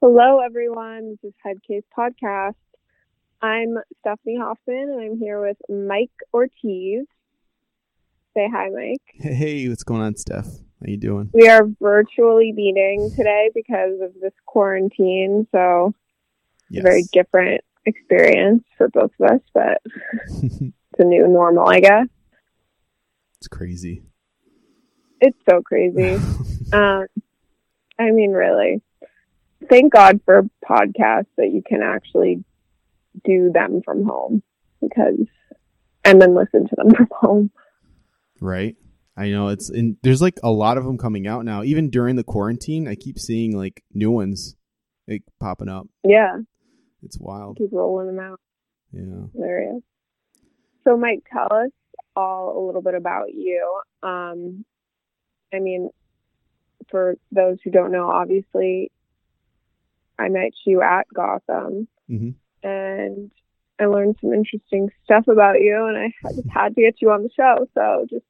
Hello, everyone. This is Headcase Podcast. I'm Stephanie Hoffman, and I'm here with Mike Ortiz. Say hi, Mike. Hey, what's going on, Steph? How you doing? We are virtually meeting today because of this quarantine, so Yes. a very different experience for both of us, but it's a new normal, I guess. it's crazy. It's so crazy. um, I mean, really. Thank God for podcasts that you can actually do them from home because, and then listen to them from home. right? I know it's and there's like a lot of them coming out now. Even during the quarantine, I keep seeing like new ones like popping up. Yeah, It's wild. keep rolling them out. Yeah. Is. So, Mike, tell us all a little bit about you. Um, I mean, for those who don't know, obviously, I met you at Gotham, Mhm. and I learned some interesting stuff about you, and I just had to get you on the show. So, just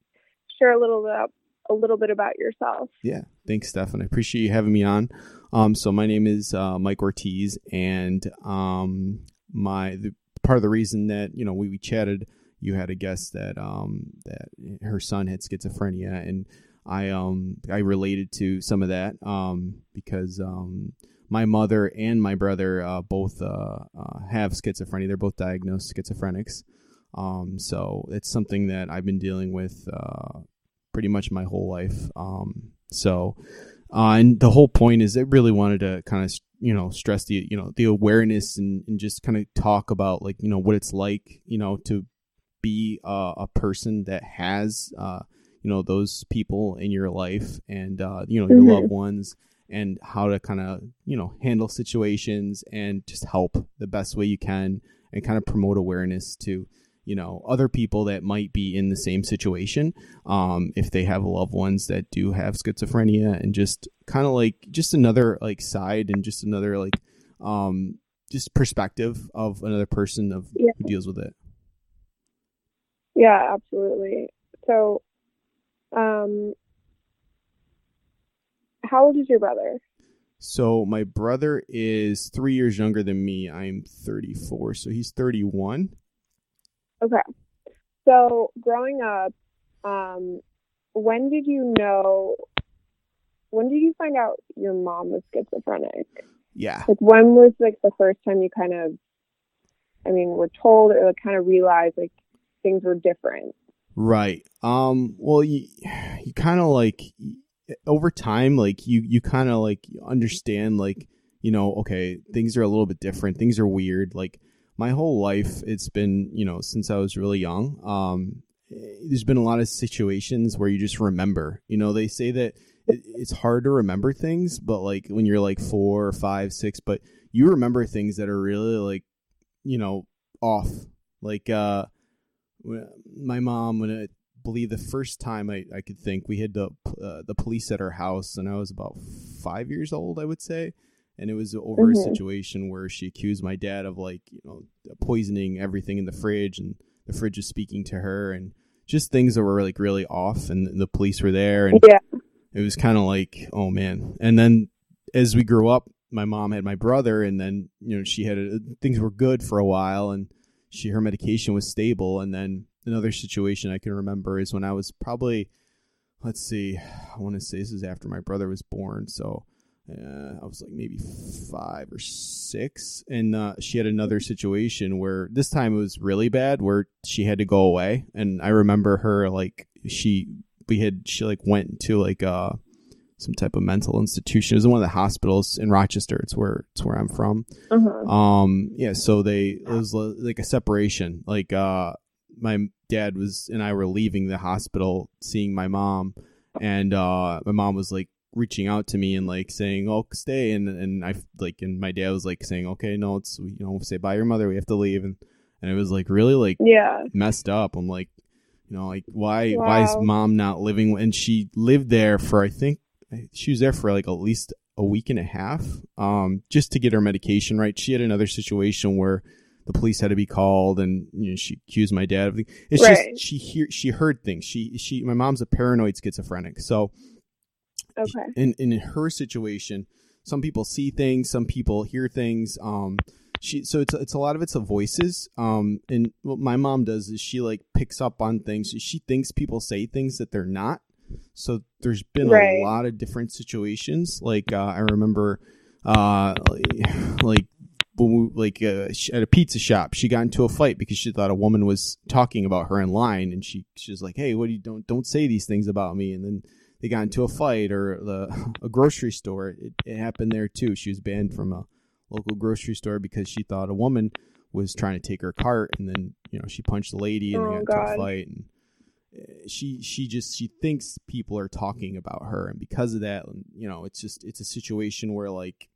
share a little bit a little bit about yourself. Yeah. Thanks, Stefan. I appreciate you having me on. Um, so my name is uh, Mike Ortiz, and um, my the, part of the reason that you know we, we chatted, you had a guest that um that her son had schizophrenia, and I um I related to some of that um because um my mother and my brother uh, both uh, uh, have schizophrenia. They're both diagnosed schizophrenics. Um, so it's something that I've been dealing with uh, pretty much my whole life. Um, so, uh, and the whole point is, I really wanted to kind of, you know, stress the, you know, the awareness and, and just kind of talk about like, you know, what it's like, you know, to be uh, a person that has, uh, you know, those people in your life and, uh, you know, your Mhm. loved ones and how to kind of, you know, handle situations and just help the best way you can and kind of promote awareness to, you know other people that might be in the same situation um if they have loved ones that do have schizophrenia and just kind of like just another like side and just another like um just perspective of another person of Yeah. who deals with it Yeah, absolutely. So, um, how old is your brother? so my brother is three years younger than me i'm 34 so he's 31 Okay. So, growing up, um, when did you know? When did you find out your mom was schizophrenic? yeah Like, when was like the first time you kind of, I mean, were told or like kind of realized like things were different? Right. Um. Well, you you kind of like over time, like you you kind of like understand, like you know, okay, things are a little bit different. Things are weird. Like my whole life, it's been you know since I was really young. Um. There's been a lot of situations where you just remember. You know, they say that it, it's hard to remember things, but like when you're like four or five, six, but you remember things that are really like, you know, off. Like uh my mom when I believe the first time I, I could think we had the uh, the police at our house and I was about five years old I would say and it was over Mhm. a situation where she accused my dad of like you know poisoning everything in the fridge and the fridge was speaking to her and just things that were like really off and the police were there and Yeah. it was kind of like oh man and then as we grew up my mom had my brother and then you know she had a, things were good for a while and she her medication was stable and then another situation i can remember is when i was probably let's see i want to say this is after my brother was born so uh, i was like maybe five or six and uh, she had another situation where this time it was really bad where she had to go away and i remember her like she we had she like went to like uh some type of mental institution. It was in one of the hospitals in Rochester. It's where it's where I'm from. Uh-huh. Um, yeah. So they it was like a separation. Like uh, my dad was and I were leaving the hospital, seeing my mom, and uh, my mom was like reaching out to me and like saying, "Oh, stay," and and I like and my dad was like saying, "Okay, no, it's you know say bye your mother. We have to leave," and and it was like really like Yeah. messed up. I'm like, you know, like why why is mom not living? And she lived there for I think she was there for like at least a week and a half, um, just to get her medication right. She had another situation where the police had to be called, and you know she accused my dad of. the- It's Right. just she hear she heard things. She she my mom's a paranoid schizophrenic, so Okay. in in her situation some people see things, some people hear things. Um, she so it's it's a lot of it's a voices. Um, and what my mom does is she like picks up on things. She thinks people say things that they're not. So there's been Right. a lot of different situations. Like uh, I remember, uh, like like uh, at a pizza shop, she got into a fight because she thought a woman was talking about her in line, and she she was like, "Hey, what do you don't don't say these things about me?" And then they got into a fight, or the a grocery store. It, it happened there too. She was banned from a local grocery store because she thought a woman was trying to take her cart, and then you know she punched the lady, and Oh, they got into a fight, and uh, she she just she thinks people are talking about her, and because of that, you know, it's just it's a situation where like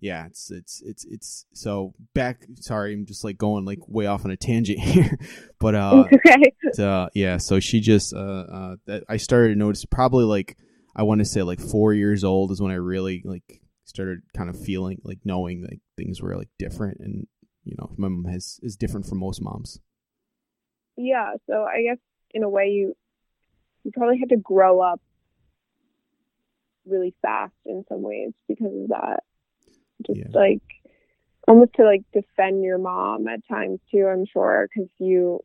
yeah, it's it's it's it's so back. Sorry, I'm just like going like way off on a tangent here, but uh, okay. uh, yeah. So she just uh, uh, that I started to notice probably like I want to say like four years old is when I really like started kind of feeling like knowing like things were like different, and you know my mom has is different from most moms. Yeah. So I guess in a way you you probably had to grow up really fast in some ways because of that. Just Yeah. like almost to like defend your mom at times too. I'm sure because you.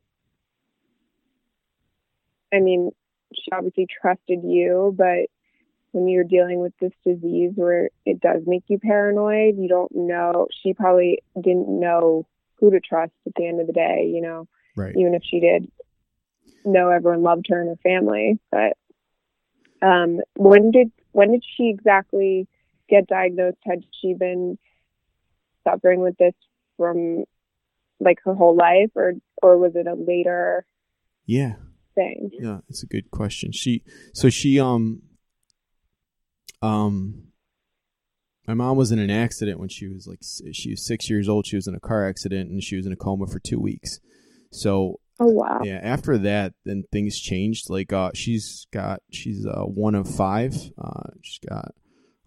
I mean, she obviously trusted you, but when you're dealing with this disease where it does make you paranoid, you don't know. She probably didn't know who to trust at the end of the day, you know Right. even if she did know everyone loved her and her family. But um, when did when did she exactly get diagnosed? Had she been suffering with this from like her whole life, or or was it a later Yeah. thing? Yeah, it's a good question. She so she um um my mom was in an accident when she was like she was 6 years old. She was in a car accident and she was in a coma for 2 weeks. So, Oh wow! yeah, after that then things changed. Like uh she's got she's uh one of 5. Uh she's got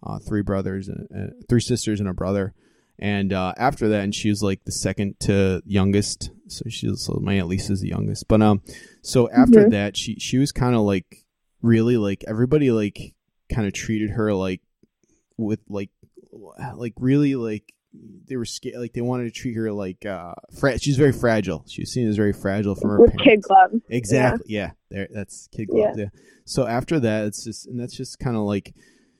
uh three brothers and, and three sisters and a brother. And uh, after that, and she was like the second to youngest, so she was so my Lisa's the youngest. But um, so after Mhm. that, she she was kind of like really like everybody like kind of treated her like with like like really like they were scared like they wanted to treat her like uh fra- she's very fragile. She was seen as very fragile from her With kid gloves. Exactly. Yeah. There. That's kid gloves. Yeah. So after that, it's just and that's just kind of like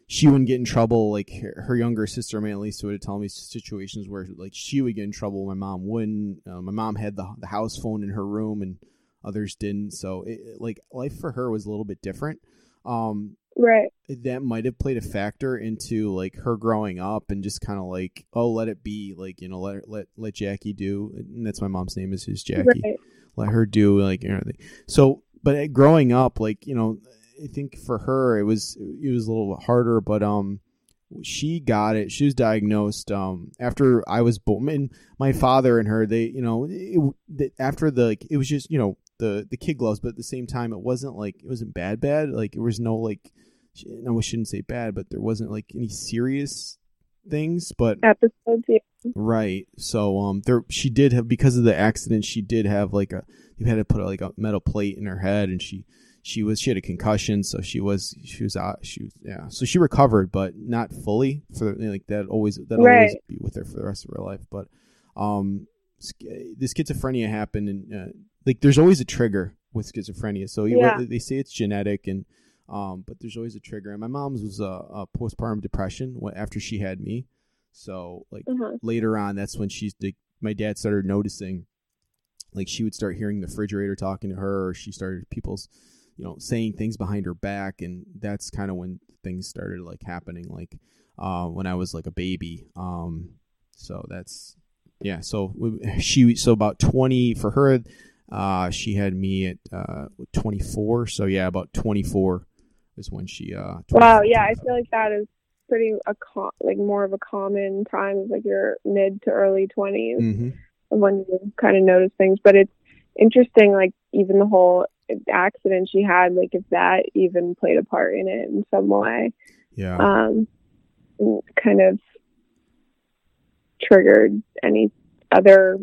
she wouldn't get in trouble. Like her, her younger sister, my Aunt Lisa, would tell me situations where like she would get in trouble, my mom wouldn't. Uh, my mom had the the house phone in her room, and others didn't. So it, like life for her was a little bit different. Um, Right. that might have played a factor into like her growing up and just kind of like oh let it be like you know let let let Jackie do and that's my mom's name is is Jackie Right. let her do like you know so but growing up like you know i think for her it was it was a little harder but um she got it she was diagnosed um after i was born and my father and her they you know it, after the like, it was just you know the the kid gloves but at the same time it wasn't like it wasn't bad bad like there was no like no i shouldn't say bad but there wasn't like any serious things but Episodes. Yeah. Right. So um there she did have because of the accident she did have like a you had to put like a metal plate in her head and she she was she had a concussion so she was she was out she was yeah. So she recovered but not fully for like that always that will always be with her for the rest of her life. But um the schizophrenia happened and uh, like there's always a trigger with schizophrenia. So Yeah. they say it's genetic and um but there's always a trigger. And my mom's was a, a postpartum depression after she had me. So like Uh-huh. later on that's when she's like my dad started noticing like she would start hearing the refrigerator talking to her or she started people's you know saying things behind her back and that's kind of when things started like happening like uh when i was like a baby um so that's yeah so she so about 20 for her uh she had me at uh 24 so yeah about 24 is when she uh Wow. Yeah, I feel like that is pretty a co- like more of a common time, is like your mid to early 20s. Mhm. when you kind of notice things. But it's interesting, like even the whole accident she had, like if that even played a part in it in some way, yeah um, kind of triggered any other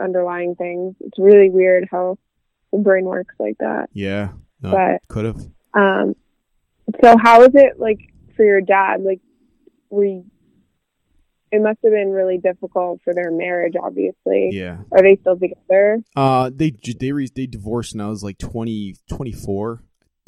underlying things. It's really weird how the brain works like that. yeah no, but- could have Um, so how is it like for your dad? Like, were you, it must have been really difficult for their marriage. Obviously, Yeah. are they still together? Uh, they they re- they divorced when I was like 20, 24.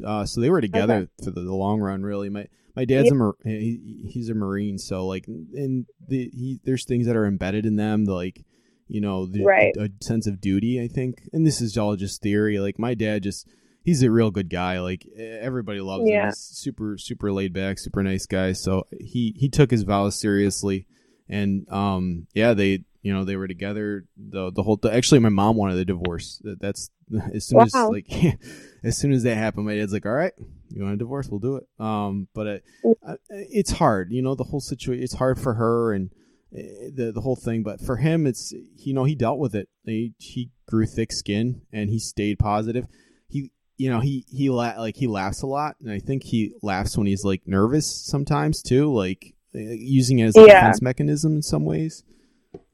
Uh, so they were together for the, the long run. Really, my my dad's a mar- he, he's a marine, so like, and the he there's things that are embedded in them, like you know, the, Right. a sense of duty. I think, and this is all just theory. Like my dad just he's a real good guy. Like everybody loves him. He's super super laid back, super nice guy. So he he took his vows seriously, and um yeah they you know they were together the the whole actually my mom wanted a divorce. That- That's as soon as Wow. like as soon as that happened, my dad's like, all right, you want a divorce? We'll do it. Um, but it, uh, it's hard, you know, the whole situation. It's hard for her and uh, the the whole thing. But for him, it's you know he dealt with it. He he grew thick skin and he stayed positive. He you know he he la- like he laughs a lot, and I think he laughs when he's like nervous sometimes too, like using it as a Yeah. defense mechanism in some ways.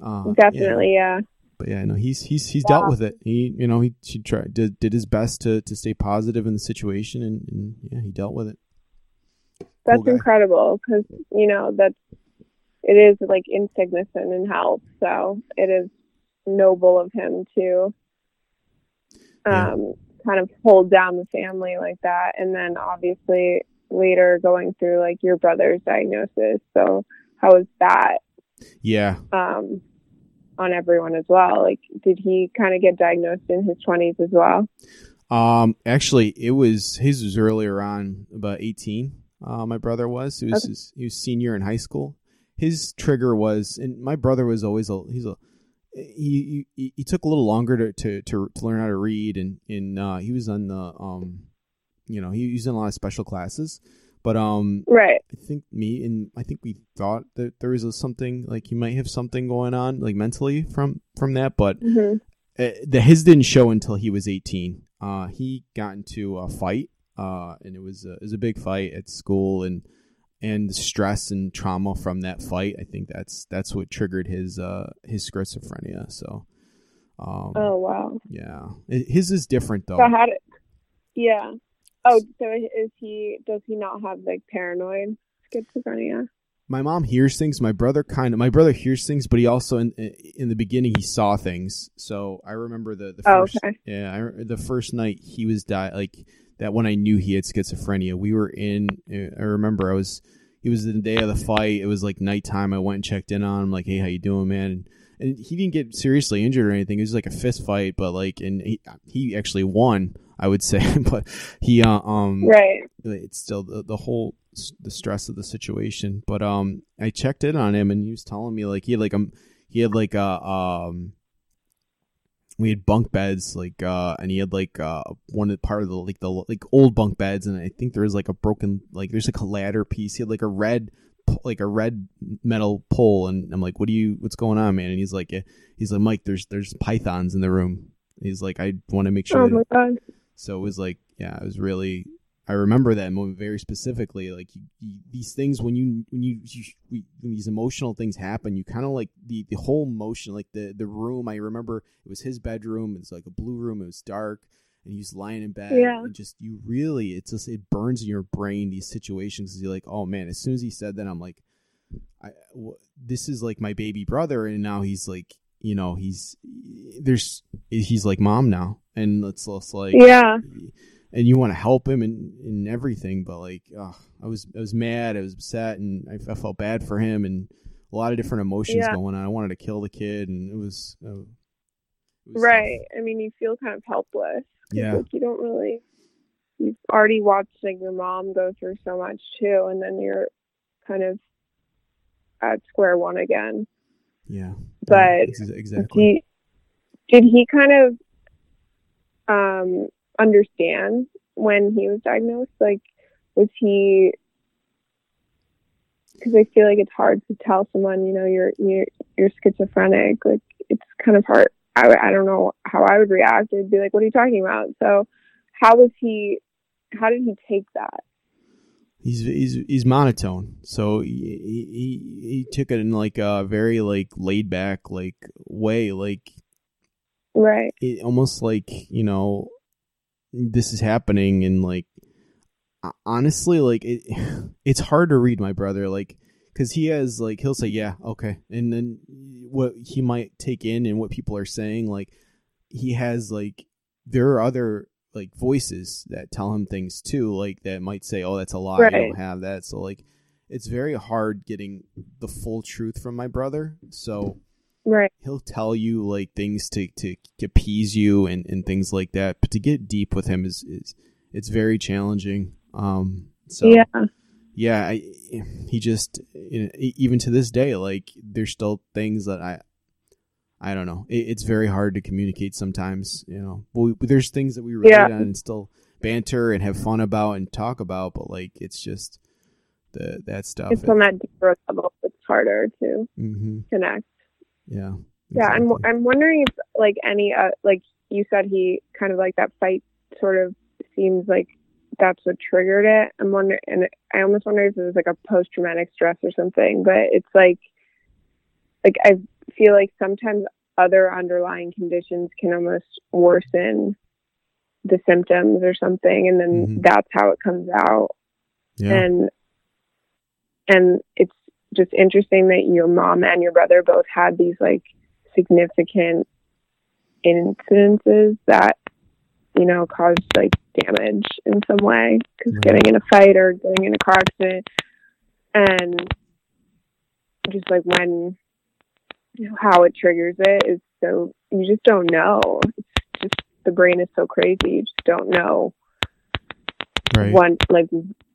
Uh. Definitely, yeah. But yeah, no, he's he's he's Wow. dealt with it. He you know he he tried did, did his best to, to stay positive in the situation, and, and yeah, he dealt with it. That's guy. incredible because you know that's it is like insignificant in health, so it is noble of him to Yeah. um, kind of hold down the family like that, and then obviously later going through like your brother's diagnosis. So how was that Yeah, um, on everyone as well? Like, did he kind of get diagnosed in his twenties as well? Um, actually, it was his was earlier on, about eighteen. Uh, my brother was. He was Okay. his, he was senior in high school. His trigger was, and my brother was always a he's a he he, he took a little longer to, to, to, to learn how to read, and and uh, he was on the um, you know, he was in a lot of special classes, but um, Right. I think me and I think we thought that there was a something like he might have something going on like mentally from from that, but hmm uh, the his didn't show until he was 18. Uh, he got into a fight, uh, and it was a, it was a big fight at school, and and the stress and trauma from that fight. I think that's that's what triggered his uh his schizophrenia. So, um, Oh wow. yeah, his is different though. So how did? Yeah. Oh, so is he? Does he not have like paranoid schizophrenia? my mom hears things. My brother kind of my brother hears things, but he also in in the beginning he saw things. So I remember the the Oh, first okay. yeah I, the first night he was di- like that when I knew he had schizophrenia. We were in. Uh, I remember I was. It was the day of the fight. It was like nighttime. I went and checked in on him, like, "Hey, how you doing, man?" And, he didn't get seriously injured or anything. It was like a fist fight, but like, and he, he actually won. I would say, but he uh, um Right. it's still the, the whole the stress of the situation but um i checked in on him and he was telling me like he had like um he had like a um we had bunk beds like uh and he had like uh one part of the like the like old bunk beds and i think there was like a broken like there's like a ladder piece he had like a red like a red metal pole and i'm like what do you what's going on man and he's like eh, he's like mike there's there's pythons in the room he's like i want to make sure Oh my god. so it was like, yeah, it was really. I remember that moment very specifically. Like you, you, these things, when you when you, you when these emotional things happen, you kind of like the the whole motion, like the the room. I remember it was his bedroom. It's like a blue room. It was dark, and he's lying in bed. Yeah. And just you really, it's just it burns in your brain these situations. You're like, oh man. As soon as he said that, I'm like, I w- this is like my baby brother, and now he's like, you know, he's there's he's like mom now, and it's, it's like Yeah. And you want to help him and, and everything, but like, ugh, I was I was mad, I was upset, and I, I felt bad for him, and a lot of different emotions Yeah. going on. I wanted to kill the kid, and it was, uh, it was Right. I mean, you feel kind of helpless. Yeah. Like you don't really. You've already watched like your mom go through so much too, and then you're kind of at square one again. Yeah, But Yeah, exactly. Did, did he kind of um understand when he was diagnosed? Like, was he? Because I feel like it's hard to tell someone, you know, you're you're you're schizophrenic. Like, it's kind of hard. I I don't know how I would react. I'd be like, "What are you talking about?" So, how was he? How did he take that? He's he's he's monotone, so he, he he took it in like a very like laid back like way, like Right. it almost like you know this is happening and like honestly like it it's hard to read my brother like because he has like he'll say yeah okay and then what he might take in and what people are saying like he has like there are other like voices that tell him things too like that might say oh that's a lie Right. you don't have that so like it's very hard getting the full truth from my brother so Right. he'll tell you like things to to appease you and and things like that but to get deep with him is is it's very challenging um so yeah. yeah I, he just even to this day like there's still things that i i don't know it, it's very hard to communicate sometimes you know there's things that we relate Yeah. on and still banter and have fun about and talk about but like it's just the that stuff It's on that deeper level. It's harder to hmm connect. Yeah Yeah, I'm. I'm wondering if like any uh like you said he kind of like that fight sort of seems like that's what triggered it. I'm wondering, and I almost wonder if it was like a post traumatic stress or something. But it's like like I feel like sometimes other underlying conditions can almost worsen the symptoms or something, and then Mhm. that's how it comes out. yeah and and it's just interesting that your mom and your brother both had these like significant incidences that you know caused like damage in some way. Because Right. Mm-hmm. getting in a fight or getting in a car accident and just like when you know how it triggers it is so you just don't know. It's just the brain is so crazy. You just don't know right. one like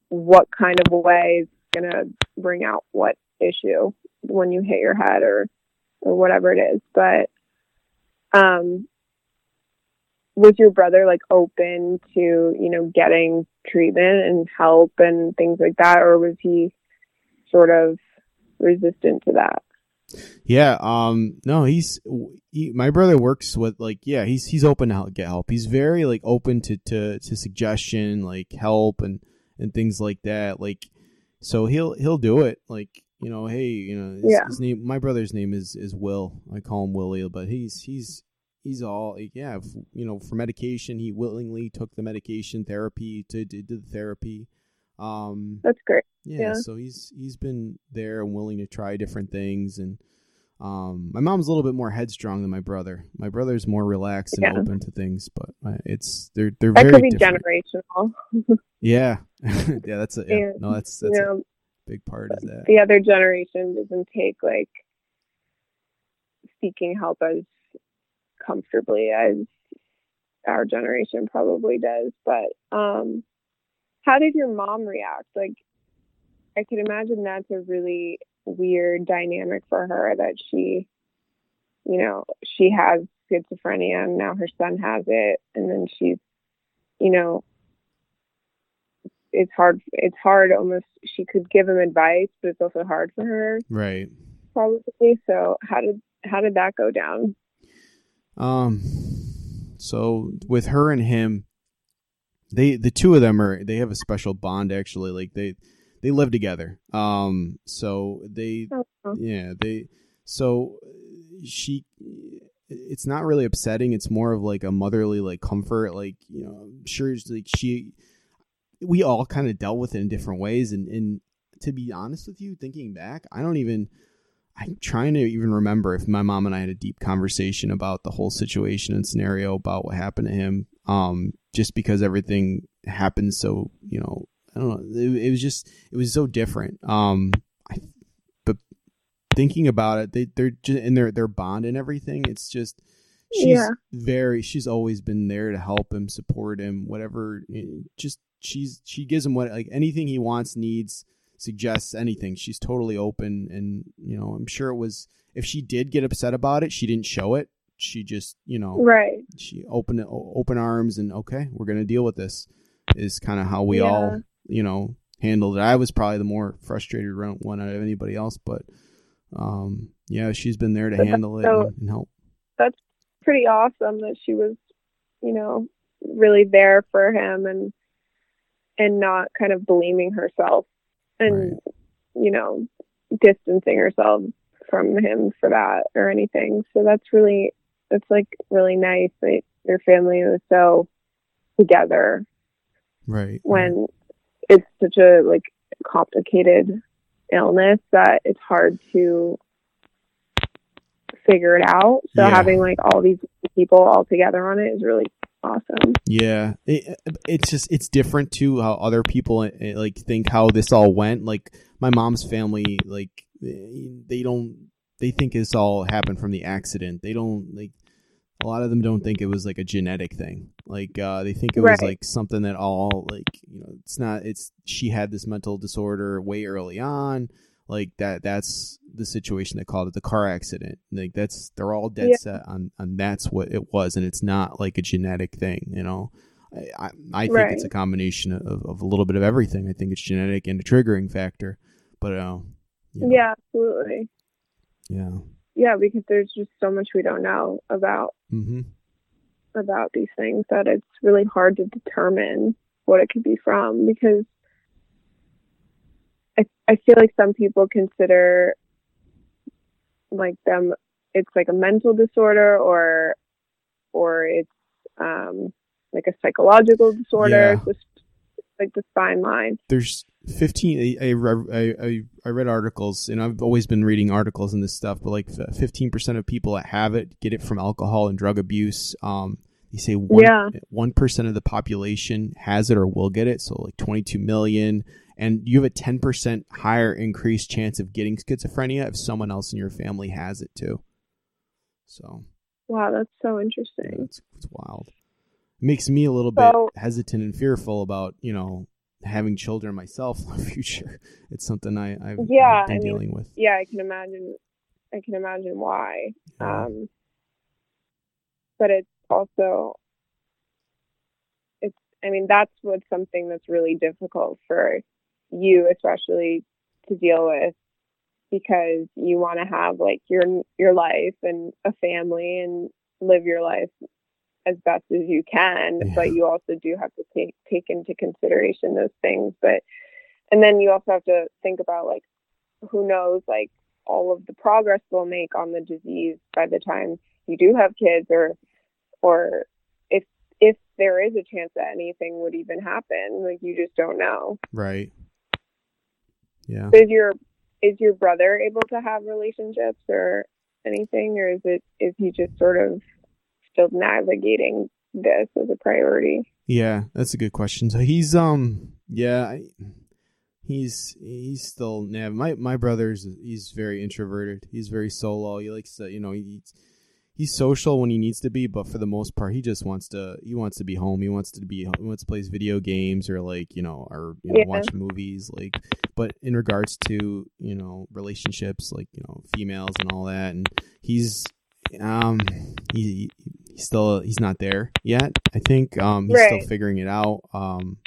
what kind of way is gonna bring out what issue when you hit your head or or whatever it is. But um was your brother like open to, you know, getting treatment and help and things like that, or was he sort of resistant to that? Yeah, um, no, he's he, my brother works with like yeah, he's he's open to help, get help. He's very like open to to to suggestion, like help and and things like that. Like, so he'll he'll do it. Like, you know, hey, you know, his, Yeah. his name, my brother's name is is Will. I call him Willie, but he's he's he's all yeah, f- you know, for medication, he willingly took the medication therapy to did the therapy. Um, That's great. yeah, Yeah. so he's he's been there and willing to try different things and um my mom's a little bit more headstrong than my brother. My brother's more relaxed and Yeah. open to things, but uh, it's they're they're That very could be different. generational. Yeah. yeah, that's a yeah. No, that's that's a big part is that. the other generation doesn't take like seeking help as comfortably as our generation probably does. But um how did your mom react? Like I could imagine that's a really weird dynamic for her that she you know, she has schizophrenia and now her son has it and then she's you know it's hard it's hard almost she could give him advice but it's also hard for her. Right. probably. So how did how did that go down? Um so with her and him they the two of them are they have a special bond actually. Like they they live together. Um so they oh, yeah they so she it's not really upsetting. It's more of like a motherly like comfort. Like you know sure it's like she we all kind of dealt with it in different ways and and to be honest with you thinking back i don't even i'm trying to even remember if my mom and i had a deep conversation about the whole situation and scenario about what happened to him um just because everything happened so you know i don't know it, it was just it was so different um I, but thinking about it they they're just in their their bond and everything it's just she's Yeah. very she's always been there to help him support him whatever eh, just she's she gives him what like anything he wants needs suggests anything. She's totally open and you know i'm sure it was if she did get upset about it she didn't show it. She just you know right. she opened it open arms and okay we're gonna deal with this is kind of how we Yeah. all you know handled it. I was probably the more frustrated one one out of anybody else but um yeah she's been there to But handle it so- and, and help. That's pretty awesome that she was you know really there for him and and not kind of blaming herself and you know distancing herself from him for that or anything so that's really that's like really nice that your family was so together right when it's such a like complicated illness that it's hard to figure it out. So Yeah. having like all these people all together on it is really awesome. Yeah, it, it's just it's different too how other people eh, like think how this all went. Like my mom's family, like eh, they don't they think this all happened from the accident. They don't like a lot of them don't think it was like a genetic thing. Like uh, they think it was like something that all like you know it's not. It's she had this mental disorder way early on. Like that. That's the situation they called it the car accident. Like that's they're all dead Yeah. set on on that's what it was, and it's not like a genetic thing. You know. I, I, I think Right. it's a combination of, of a little bit of everything. I think it's genetic and a triggering factor, but uh, you know, Yeah, absolutely. yeah, Yeah, because there's just so much we don't know about mm-hmm. about these things that it's really hard to determine what it could be from because I I feel like some people consider like them it's like a mental disorder or or it's um like a psychological disorder. Yeah. Just like this fine line. there's 15 I, I, I, I read articles and i've always been reading articles and this stuff but like 15% of people that have it get it from alcohol and drug abuse um they say one, Yeah. 1% of the population has it or will get it so like 22 million and you have a 10% higher increased chance of getting schizophrenia if someone else in your family has it too so Wow, that's so interesting. it's, it's wild it makes me a little bit So- hesitant and fearful about you know having children myself in the future it's something i i've, Yeah, been I mean, dealing with Yeah, I can imagine I can imagine why. Yeah. Um, but it's also, it's, I mean, that's what's something that's really difficult for you, especially to deal with because you want to have like your, your life and a family and live your life as best as you can, Yeah. but you also do have to take, take into consideration those things. But, and then you also have to think about like, who knows, like, all of the progress we'll make on the disease by the time you do have kids or or if if there is a chance that anything would even happen like you just don't know right yeah. Is your is your brother able to have relationships or anything or is it is he just sort of still navigating this as a priority? Yeah that's a good question. So he's um yeah I, he's he's still nav my my brother's he's very introverted. He's very solo. He likes to you know he's he's social when he needs to be but for the most part he just wants to he wants to be home. He wants to be he wants to play video games or like you know or you know Yeah. watch movies like but in regards to you know relationships like you know females and all that and he's um he he's still he's not there yet i think. Um he's still figuring it out. Um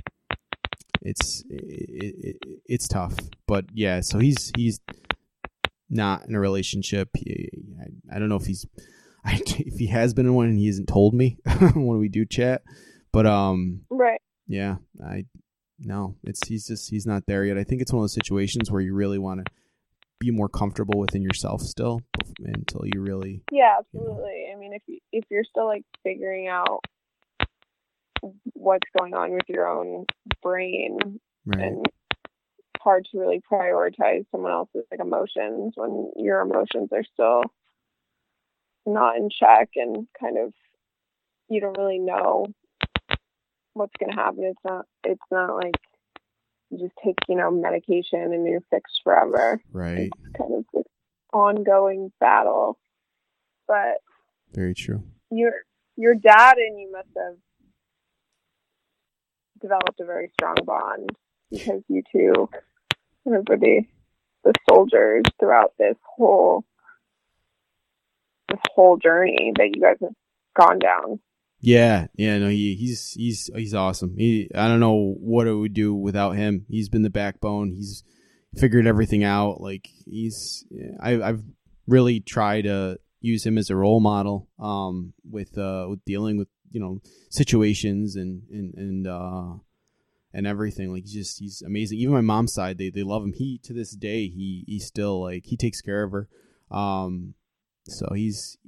it's it, it, it's tough but yeah so he's he's not in a relationship. He, I, I don't know if he's I, if he has been in one and he hasn't told me when we do chat but um right. yeah i no it's he's just he's not there yet. I think it's one of those situations where you really want to be more comfortable within yourself still until you really Yeah, absolutely. I mean, if you, if you're still like figuring out what's going on with your own brain, right. and it's hard to really prioritize someone else's like emotions when your emotions are still not in check and kind of you don't really know what's going to happen. It's not. It's not like you just take you know medication and you're fixed forever. right It's kind of this ongoing battle, but very true your your dad and you must have developed a very strong bond because you two were the the soldiers throughout this whole this whole journey that you guys have gone down. Yeah, yeah, no, he he's he's he's awesome. He I don't know what it would do without him. He's been the backbone. He's figured everything out. Like he's I I've really tried to use him as a role model um with uh with dealing with, you know, situations and and and uh and everything. Like he's just he's amazing. Even my mom's side, they they love him. He to this day he he still like he takes care of her. Um so he's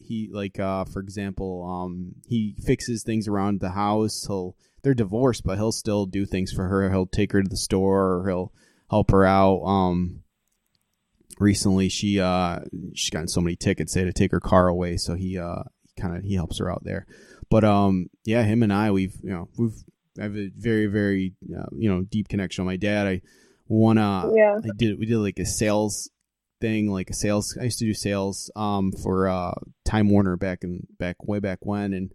he like uh for example um he fixes things around the house he'll they're divorced but he'll still do things for her he'll take her to the store or he'll help her out. Um, recently she uh she's gotten so many tickets they had to take her car away, so he uh kind of he helps her out there. But um yeah, him and I we've you know we've I have a very very uh, you know deep connection with my dad. I wanna Yeah. I did we did like a sales thing like a sales I used to do sales um for uh Time Warner back in back way back when and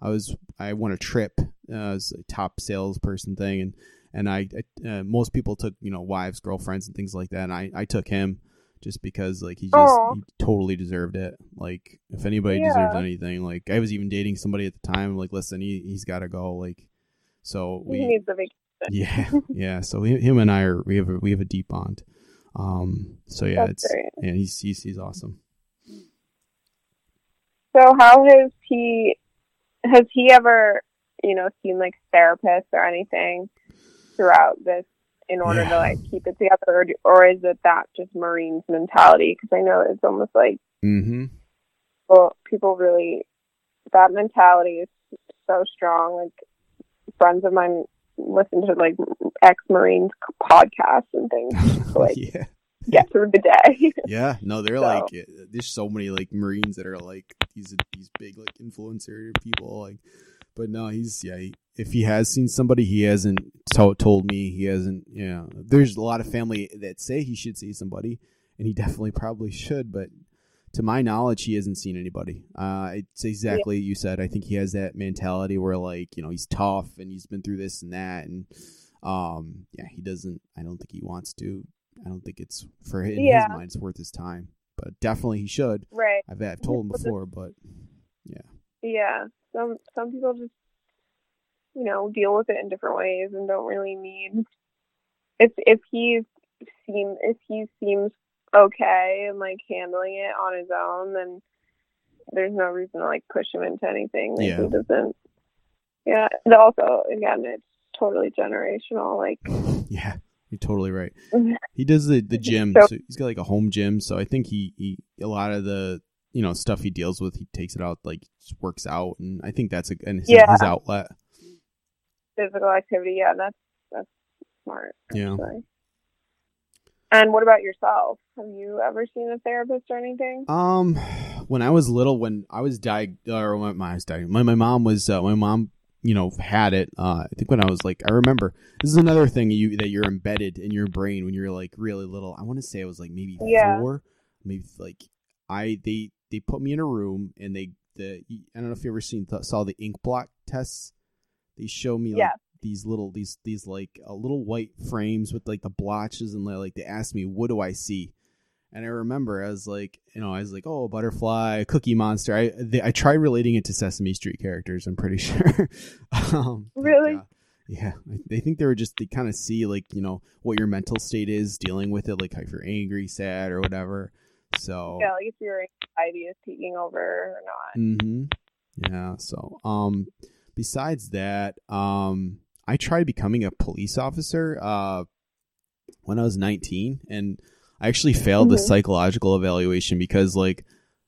I was I won a trip uh, as a top salesperson thing and and I uh, most people took you know wives girlfriends and things like that and I I took him just because like he just he totally deserved it like if anybody Yeah. deserves anything like I was even dating somebody at the time like listen he he's got to go like so He we needs a vacation. yeah, yeah. So he, him and I are we have a, we have a deep bond. Um. So yeah, That's it's great. yeah. He's he's he's awesome. So how has he has he ever, you know, seen like therapists or anything throughout this in order Yeah. to like keep it together, or, do- or is it that just Marines mentality? Because I know it's almost like Mm-hmm. well, people really that mentality is so strong. Like friends of mine listen to like ex Marines podcasts and things to like yeah. get through the day. Yeah. No, they're So- like eh, there's so many like Marines that are like these these big like influencer people like. But no, he's yeah. He, if he has seen somebody, he hasn't to- told me. He hasn't. Yeah. There's a lot of family that say he should see somebody, and he definitely probably should. But to my knowledge, he hasn't seen anybody. Uh, it's exactly you said. I think he has that mentality where like you know he's tough and he's been through this and that, and um, yeah, he doesn't. I don't think he wants to. I don't think it's for him, Yeah. his mind. It's worth his time. But definitely he should. right. I've, I've told him before, but yeah. Yeah. Some some people just you know, deal with it in different ways and don't really need if if he's seem if he seems okay and like handling it on his own then there's no reason to like push him into anything. Like Yeah. he doesn't Yeah. And also again it's totally generational. Like yeah, you're totally right. He does the the gym. So- So he's got like a home gym. So I think he, he a lot of the you know stuff he deals with, he takes it out like just works out, and I think that's a and his, Yeah. his outlet. physical activity, yeah, that's that's smart. Yeah. And what about yourself? Have you ever seen a therapist or anything? Um, when I was little, when I was diag or when my, I was diag- my my mom was uh, my mom, you know, had it. Uh, I think when I was like, I remember this is another thing you that you're embedded in your brain when you're like really little. I want to say I was like maybe Yeah. four, maybe like I they they put me in a room and they the I don't know if you ever seen saw the ink blot tests. They show me like Yeah. These little these these like uh, little white frames with like the blotches and like they asked me what do I see, and I remember I was like you know I was like oh a butterfly, a cookie monster. I they, I tried relating it to Sesame Street characters. I'm pretty sure. um, but, Really? uh, yeah, they think they were just they kind of see like you know what your mental state is dealing with it, like if you're angry, sad, or whatever. So Yeah, like if your anxiety is taking over or not. hmm Yeah. So, um, besides that, um, I tried becoming a police officer uh, when I was 19, and I actually failed the Mhm. psychological evaluation because, like,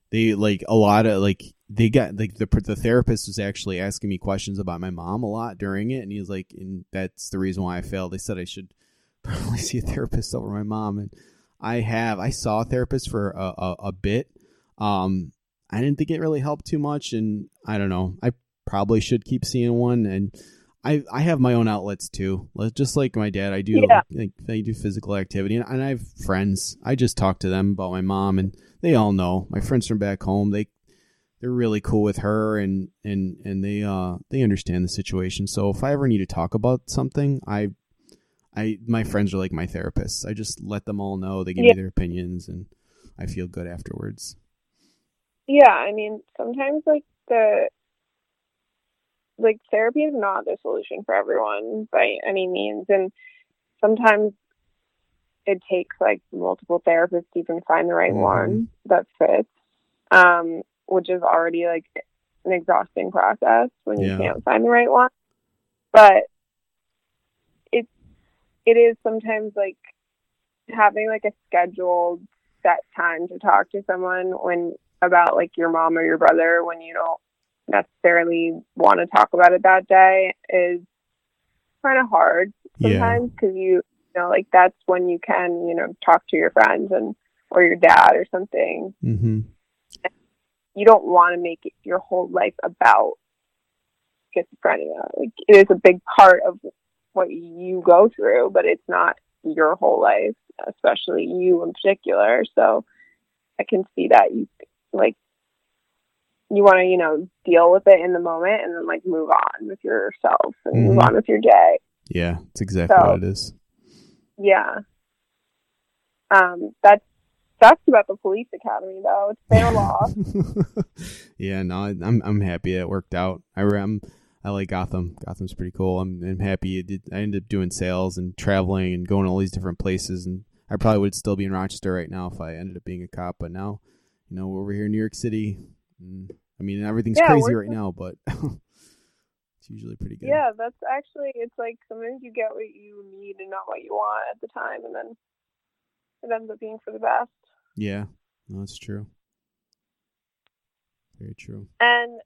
they like a lot of like they got like the the therapist was actually asking me questions about my mom a lot during it, and he was like, and that's the reason why I failed. They said I should probably see a therapist over my mom, and I have. I saw a therapist for a, a, a bit. Um, I didn't think it really helped too much, and I don't know. I probably should keep seeing one, and I I have my own outlets too. Just like my dad, I do Yeah. like I do physical activity, and, and I have friends. I just talk to them about my mom, and they all know. My friends from back home, they they're really cool with her, and and and they uh they understand the situation. So if I ever need to talk about something, I I my friends are like my therapists. I just let them all know. They give Yeah. me their opinions, and I feel good afterwards. Yeah, I mean, sometimes like the like therapy is not the solution for everyone by any means, and sometimes it takes like multiple therapists to even find the right Mhm. one that fits, um, which is already like an exhausting process when you Yeah. can't find the right one. But it it is sometimes like having like a scheduled set time to talk to someone when about like your mom or your brother when you don't necessarily want to talk about it that day is kind of hard sometimes because you you know, like that's when you can, you know, talk to your friends and or your dad or something. Mm-hmm. You don't want to make it your whole life about schizophrenia. Like it is a big part of what you go through, but it's not your whole life, especially you in particular. So I can see that you like you want to, you know, deal with it in the moment and then like move on with yourself and mm-hmm. move on with your day. Yeah, it's exactly so, what it is. Yeah. Um, that's sucks about the police academy though. It's their loss. yeah, no, I'm I'm happy it worked out. I am I like Gotham. Gotham's pretty cool. I'm, I'm happy. It did, I ended up doing sales and traveling and going to all these different places. And I probably would still be in Rochester right now if I ended up being a cop. But now, you know, we're over here in New York City. I mean, everything's yeah, crazy right now, but it's usually pretty good. Yeah, that's actually, it's like sometimes you get what you need and not what you want at the time. And then it ends up being for the best. Yeah, no, that's true. Very true. And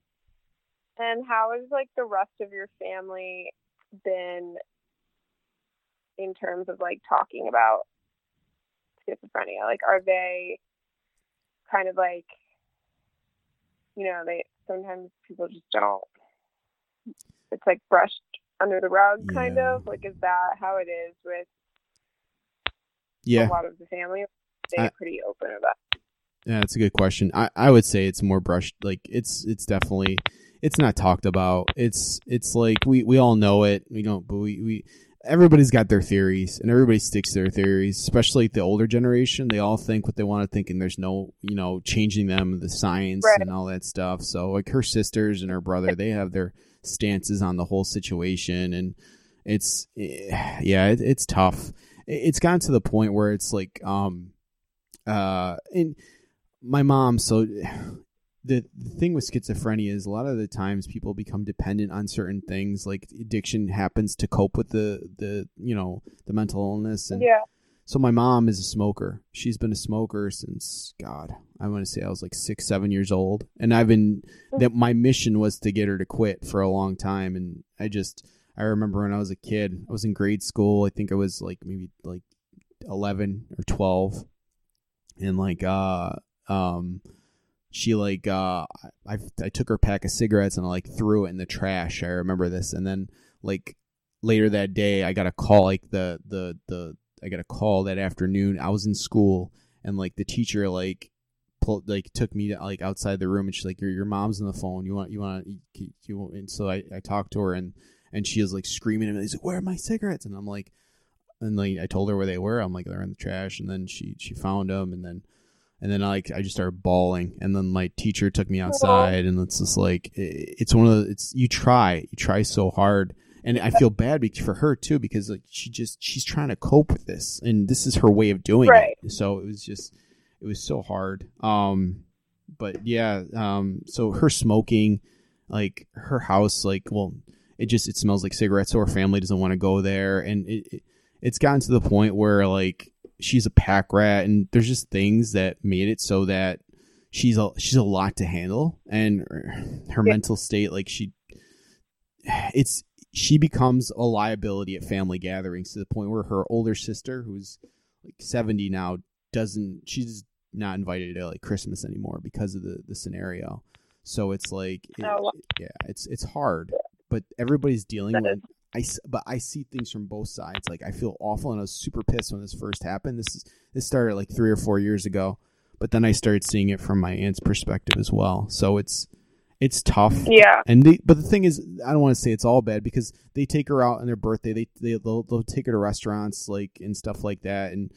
and how has like the rest of your family been in terms of like talking about schizophrenia? Like, are they kind of like, you know, they sometimes people just don't. It's like brushed under the rug, kind yeah. of. Like, is that how it is with yeah. a lot of the family? They are pretty open about. Yeah, that's a good question. I, I would say it's more brushed. Like it's it's definitely it's not talked about. It's it's like we we all know it. We don't, but we we everybody's got their theories and everybody sticks to their theories especially the older generation. They all think what they want to think and there's no you know changing them the science right. and all that stuff. So like her sisters and her brother they have their stances on the whole situation and it's eh, yeah it, it's tough. It's gotten to the point where it's like um uh and my mom so the, the thing with schizophrenia is a lot of the times people become dependent on certain things like addiction happens to cope with the the you know the mental illness and yeah. So my mom is a smoker. She's been a smoker since god i want to say i was like six seven years old. And i've been mm. that my mission was to get her to quit for a long time. And i just i remember when i was a kid i was in grade school. I think i was like maybe like 11 or 12 and like uh um she like uh I I took her pack of cigarettes and I like threw it in the trash. I remember this, and then like later that day, I got a call like the the the I got a call that afternoon. I was in school and like the teacher like pulled like took me to, like outside the room and she's like your your mom's on the phone. You want you want you, you and so I I talked to her and and she is like screaming at me. He's like, "Where are my cigarettes?" And I'm like, and like I told her where they were. I'm like, they're in the trash. And then she she found them and then and then like I just started bawling, and then my teacher took me outside, and it's just like it's one of the it's you try you try so hard, and I feel bad for her too because like she just she's trying to cope with this, and this is her way of doing right. it. So it was just it was so hard. Um, but yeah, um, so her smoking, like her house, like well, it just it smells like cigarettes, so her family doesn't want to go there, and it, it it's gotten to the point where like she's a pack rat, and there's just things that made it so that she's a she's a lot to handle, and her yeah. mental state, like she, it's she becomes a liability at family gatherings to the point where her older sister, who's like 70 now, doesn't she's not invited to like Christmas anymore because of the the scenario. So it's like, it, oh, yeah, it's it's hard, but everybody's dealing that with. Is. I but I see things from both sides. Like I feel awful, and I was super pissed when this first happened. This is this started like three or four years ago, but then I started seeing it from my aunt's perspective as well. So it's it's tough. Yeah. And they, but the thing is, I don't want to say it's all bad because they take her out on their birthday. They they they'll, they'll take her to restaurants like and stuff like that, and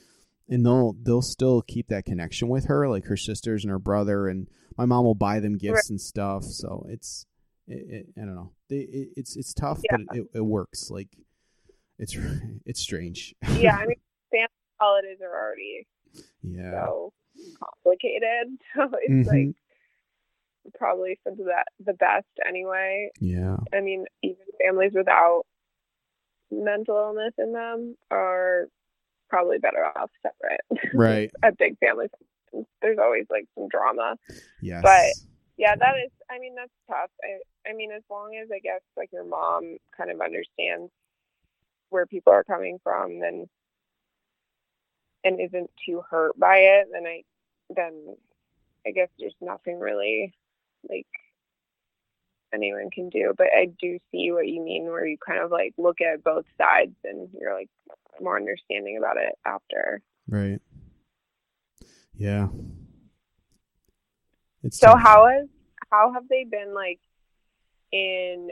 and they'll they'll still keep that connection with her, like her sisters and her brother, and my mom will buy them gifts right. and stuff. So it's it, it, I don't know. It, it's it's tough, yeah. but it, it works. Like it's it's strange. yeah, I mean, family holidays are already yeah so complicated. So it's mm-hmm. like probably for the the best anyway. Yeah. I mean, even families without mental illness in them are probably better off separate. Right. A big family, there's always like some drama. Yes. But yeah, that is. I mean, that's tough. I, I mean, as long as I guess like your mom kind of understands where people are coming from, then and isn't too hurt by it, then I then I guess there's nothing really like anyone can do. But I do see what you mean where you kind of like look at both sides and you're like more understanding about it after. Right. Yeah. It's so tough. how has how have they been like in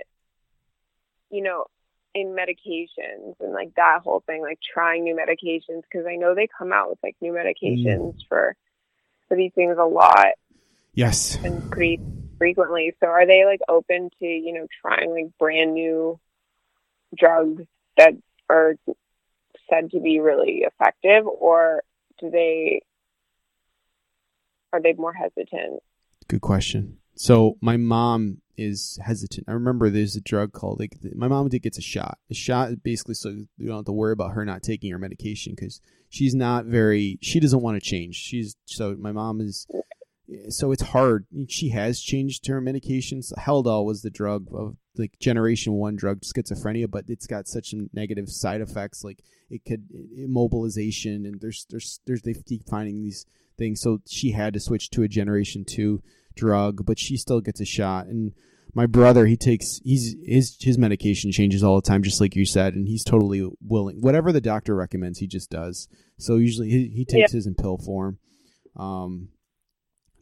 you know in medications and like that whole thing like trying new medications because I know they come out with like new medications mm. for for these things a lot. Yes. And pretty frequently. So are they like open to, you know, trying like brand new drugs that are said to be really effective or do they are they more hesitant? Good question. So my mom is hesitant. I remember there's a drug called like my mom did gets a shot. A shot basically so you don't have to worry about her not taking her medication because she's not very. She doesn't want to change. She's so my mom is. So it's hard. She has changed her medications. Haldol was the drug of like generation one drug schizophrenia, but it's got such negative side effects. Like it could immobilization, and there's there's there's they keep finding these things. So she had to switch to a generation two drug, but she still gets a shot. And my brother, he takes he's his his medication changes all the time, just like you said, and he's totally willing. Whatever the doctor recommends, he just does. So usually he, he takes yeah. his in pill form. Um,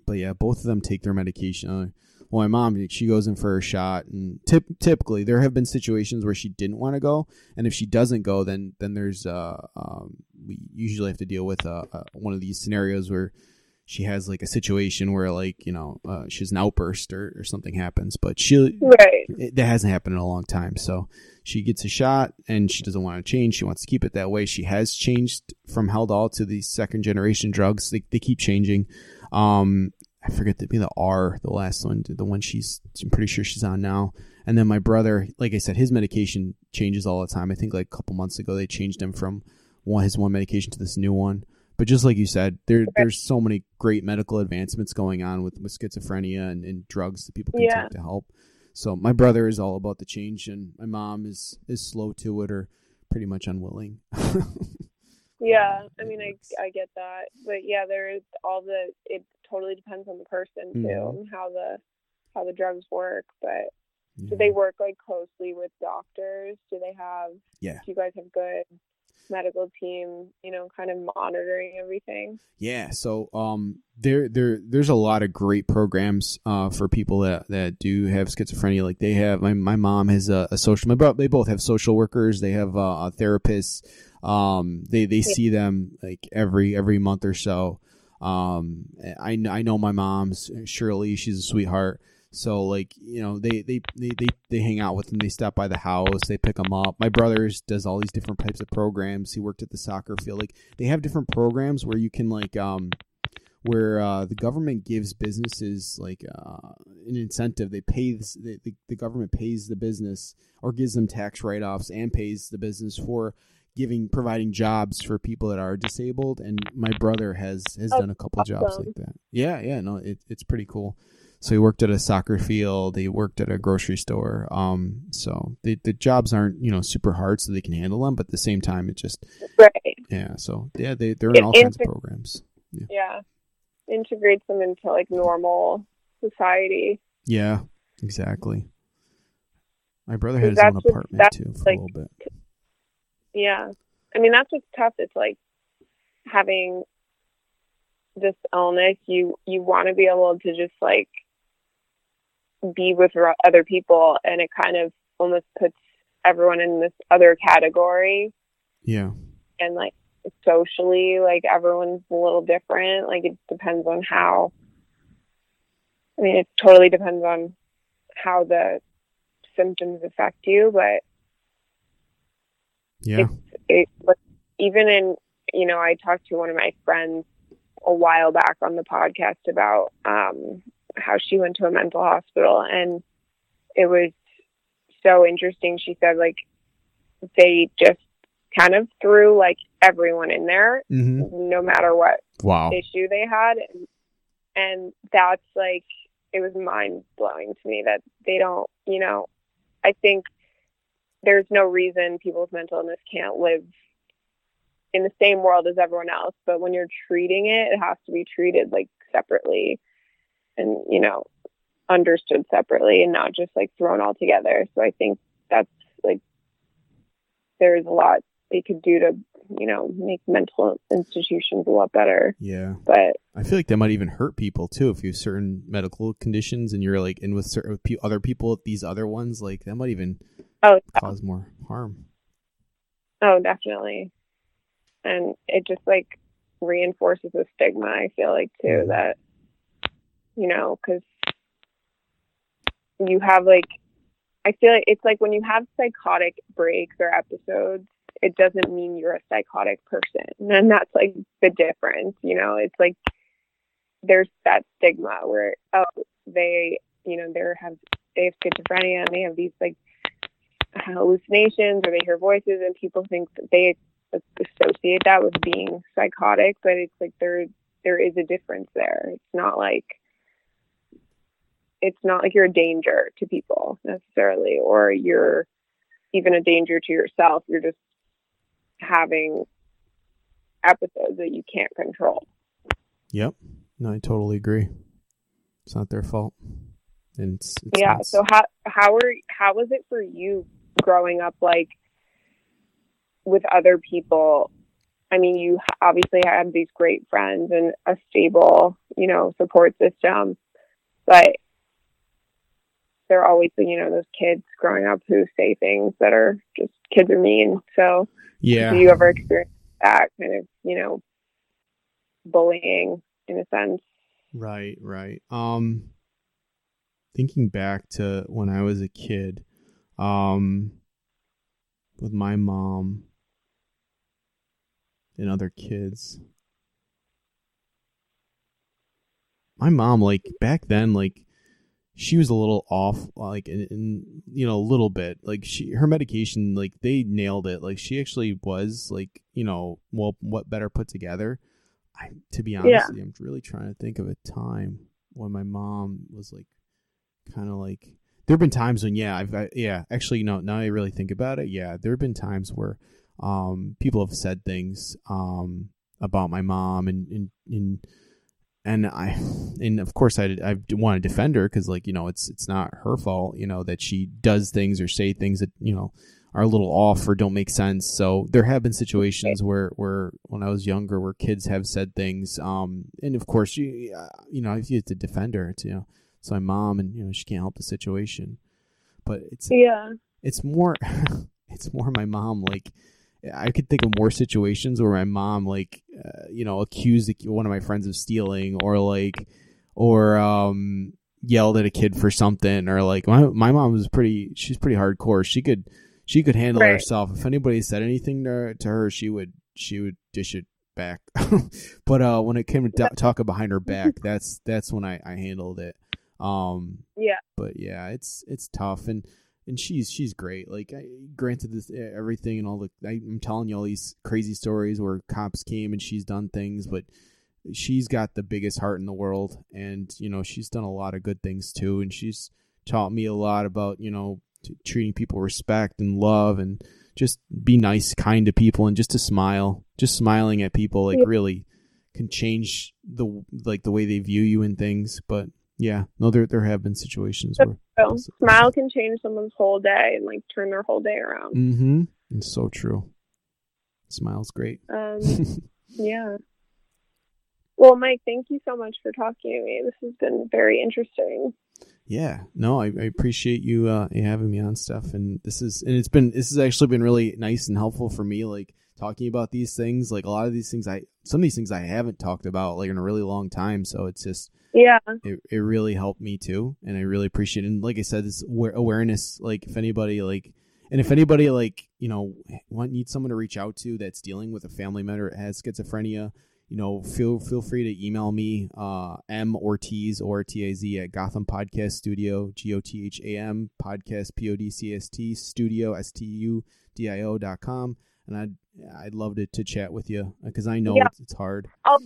but yeah, both of them take their medication. Uh, well, my mom, she goes in for a shot, and tip, typically there have been situations where she didn't want to go, and if she doesn't go, then then there's uh, um, we usually have to deal with uh, uh, one of these scenarios where she has like a situation where like you know uh, she's an outburst or, or something happens but she right. it, that hasn't happened in a long time. So she gets a shot and she doesn't want to change she wants to keep it that way. She has changed from haldol to the second generation drugs. They, they keep changing. Um i forget to be the r the last one the one she's i'm pretty sure she's on now and then my brother like i said his medication changes all the time i think like a couple months ago they changed him from one his one medication to this new one but just like you said, there there's so many great medical advancements going on with, with schizophrenia and, and drugs that people can yeah. take to help. So my brother is all about the change, and my mom is is slow to it or pretty much unwilling. yeah, I mean, I I get that, but yeah, there is all the. It totally depends on the person too, mm-hmm. and how the how the drugs work. But yeah. do they work like closely with doctors? Do they have? Yeah. Do you guys have good medical team, you know, kind of monitoring everything. Yeah, so um, there there there's a lot of great programs uh, for people that, that do have schizophrenia. Like they have my my mom has a, a social. My bro, they both have social workers. They have uh, therapists. Um, they they yeah. see them like every every month or so. Um, I I know my mom's Shirley. She's a sweetheart. So like you know they, they they they they hang out with them. They stop by the house. They pick them up. My brother's does all these different types of programs. He worked at the soccer field. Like they have different programs where you can like um where uh, the government gives businesses like uh, an incentive. They pay this, the, the, the government pays the business or gives them tax write offs and pays the business for giving providing jobs for people that are disabled. And my brother has has done a couple awesome. jobs like that. Yeah, yeah, no, it, it's pretty cool. So he worked at a soccer field. He worked at a grocery store. Um, so the the jobs aren't you know super hard, so they can handle them. But at the same time, it just right. Yeah. So yeah, they they're in all kinds of programs. Yeah. yeah, integrates them into like normal society. Yeah, exactly. My brother had his own apartment too for like, a little bit. Yeah, I mean that's what's tough. It's like having this illness. You you want to be able to just like be with other people and it kind of almost puts everyone in this other category. Yeah. And like socially, like everyone's a little different. Like it depends on how, I mean, it totally depends on how the symptoms affect you, but yeah, it, even in, you know, I talked to one of my friends a while back on the podcast about um, how she went to a mental hospital and it was so interesting she said like they just kind of threw like everyone in there mm-hmm. no matter what wow. issue they had and, and that's like it was mind blowing to me that they don't you know i think there's no reason people with mental illness can't live in the same world as everyone else. But when you're treating it, it has to be treated like separately and, you know, understood separately and not just like thrown all together. So I think that's like, there's a lot they could do to, you know, make mental institutions a lot better. Yeah. But I feel like that might even hurt people too. If you have certain medical conditions and you're like in with certain other people, these other ones, like that might even oh, cause more harm. Oh, definitely. And it just like reinforces the stigma, I feel like, too, mm-hmm. that, you know, because you have like, I feel like it's like when you have psychotic breaks or episodes, it doesn't mean you're a psychotic person. And that's like the difference, you know, it's like there's that stigma where, oh, they, you know, they have, they have schizophrenia and they have these like hallucinations or they hear voices and people think that they associate that with being psychotic, but it's like there there is a difference there. It's not like it's not like you're a danger to people necessarily or you're even a danger to yourself. You're just having episodes that you can't control. Yep. No, I totally agree. It's not their fault. And it's, it's yeah. So how how are how was it for you growing up like with other people i mean you obviously had these great friends and a stable you know support system but there are always you know those kids growing up who say things that are just kids are mean. So yeah. do you ever experience that kind of you know bullying in a sense? Right right. Um thinking back to when i was a kid um, with my mom and other kids. My mom, like back then, like she was a little off, like in, in you know a little bit. Like she, her medication, like they nailed it. Like she actually was like you know well, what better put together. I, to be honest, yeah. I'm really trying to think of a time when my mom was like kind of like there have been times when yeah I've I, yeah actually you know now I really think about it yeah there have been times where um people have said things um about my mom and and and, and I and of course I I want to defend her because like you know it's it's not her fault you know that she does things or say things that you know are a little off or don't make sense. So there have been situations where, where when I was younger, where kids have said things, um, and of course you, you know, if you have to defend her, it's, you know, it's my mom, and you know she can't help the situation. But it's yeah, it's more, it's more my mom. Like I could think of more situations where my mom, like, uh, you know, accused one of my friends of stealing, or like, or um, yelled at a kid for something, or like my my mom was pretty. She's pretty hardcore. She could she could handle right. herself. If anybody said anything to her, to her, she would she would dish it back. but uh, when it came to talking behind her back, that's that's when I I handled it. Um, yeah. But yeah, it's it's tough, and and she's she's great. Like, I, granted, this everything and all the I, I'm telling you all these crazy stories where cops came and she's done things, but she's got the biggest heart in the world, and you know she's done a lot of good things too, and she's taught me a lot about you know t- treating people respect and love and just be nice, kind to people, and just to smile. Just smiling at people, like really, can change the like the way they view you and things. But yeah, no, there there have been situations where so, smile can change someone's whole day and like turn their whole day around. Mm-hmm. It's so true. Smile's great. Um, yeah. Well, Mike, thank you so much for talking to me. This has been very interesting. Yeah, no, I, I appreciate you uh, having me on stuff, and this is and it's been this has actually been really nice and helpful for me. Like talking about these things, like a lot of these things, I some of these things I haven't talked about like in a really long time. So it's just yeah. It, it really helped me too and i really appreciate it. And like i said this awareness like if anybody like and if anybody like you know want need someone to reach out to that's dealing with a family member that has schizophrenia you know feel feel free to email me uh m ortiz or t-a-z at gotham podcast studio g-o-t-h-a-m podcast p-o-d-c-s-t studio s-t-u-d-i-o dot com. And i'd i'd love to, to chat with you because i know yeah. it's, it's hard. I'll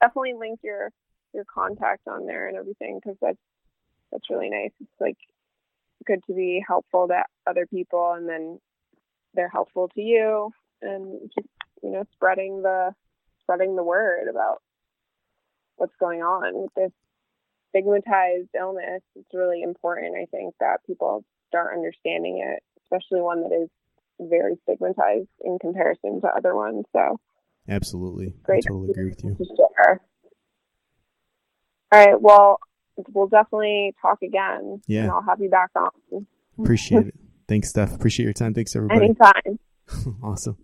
definitely link your your contact on there and everything because that's that's really nice. It's like good to be helpful to other people and then they're helpful to you and just you know, spreading the spreading the word about what's going on with this stigmatized illness. It's really important, I think, that people start understanding it, especially one that is very stigmatized in comparison to other ones. So, absolutely, great. I totally agree with you. All right. Well, we'll definitely talk again. Yeah. And I'll have you back on. Appreciate it. Thanks, Steph. Appreciate your time. Thanks, everybody. Anytime. awesome.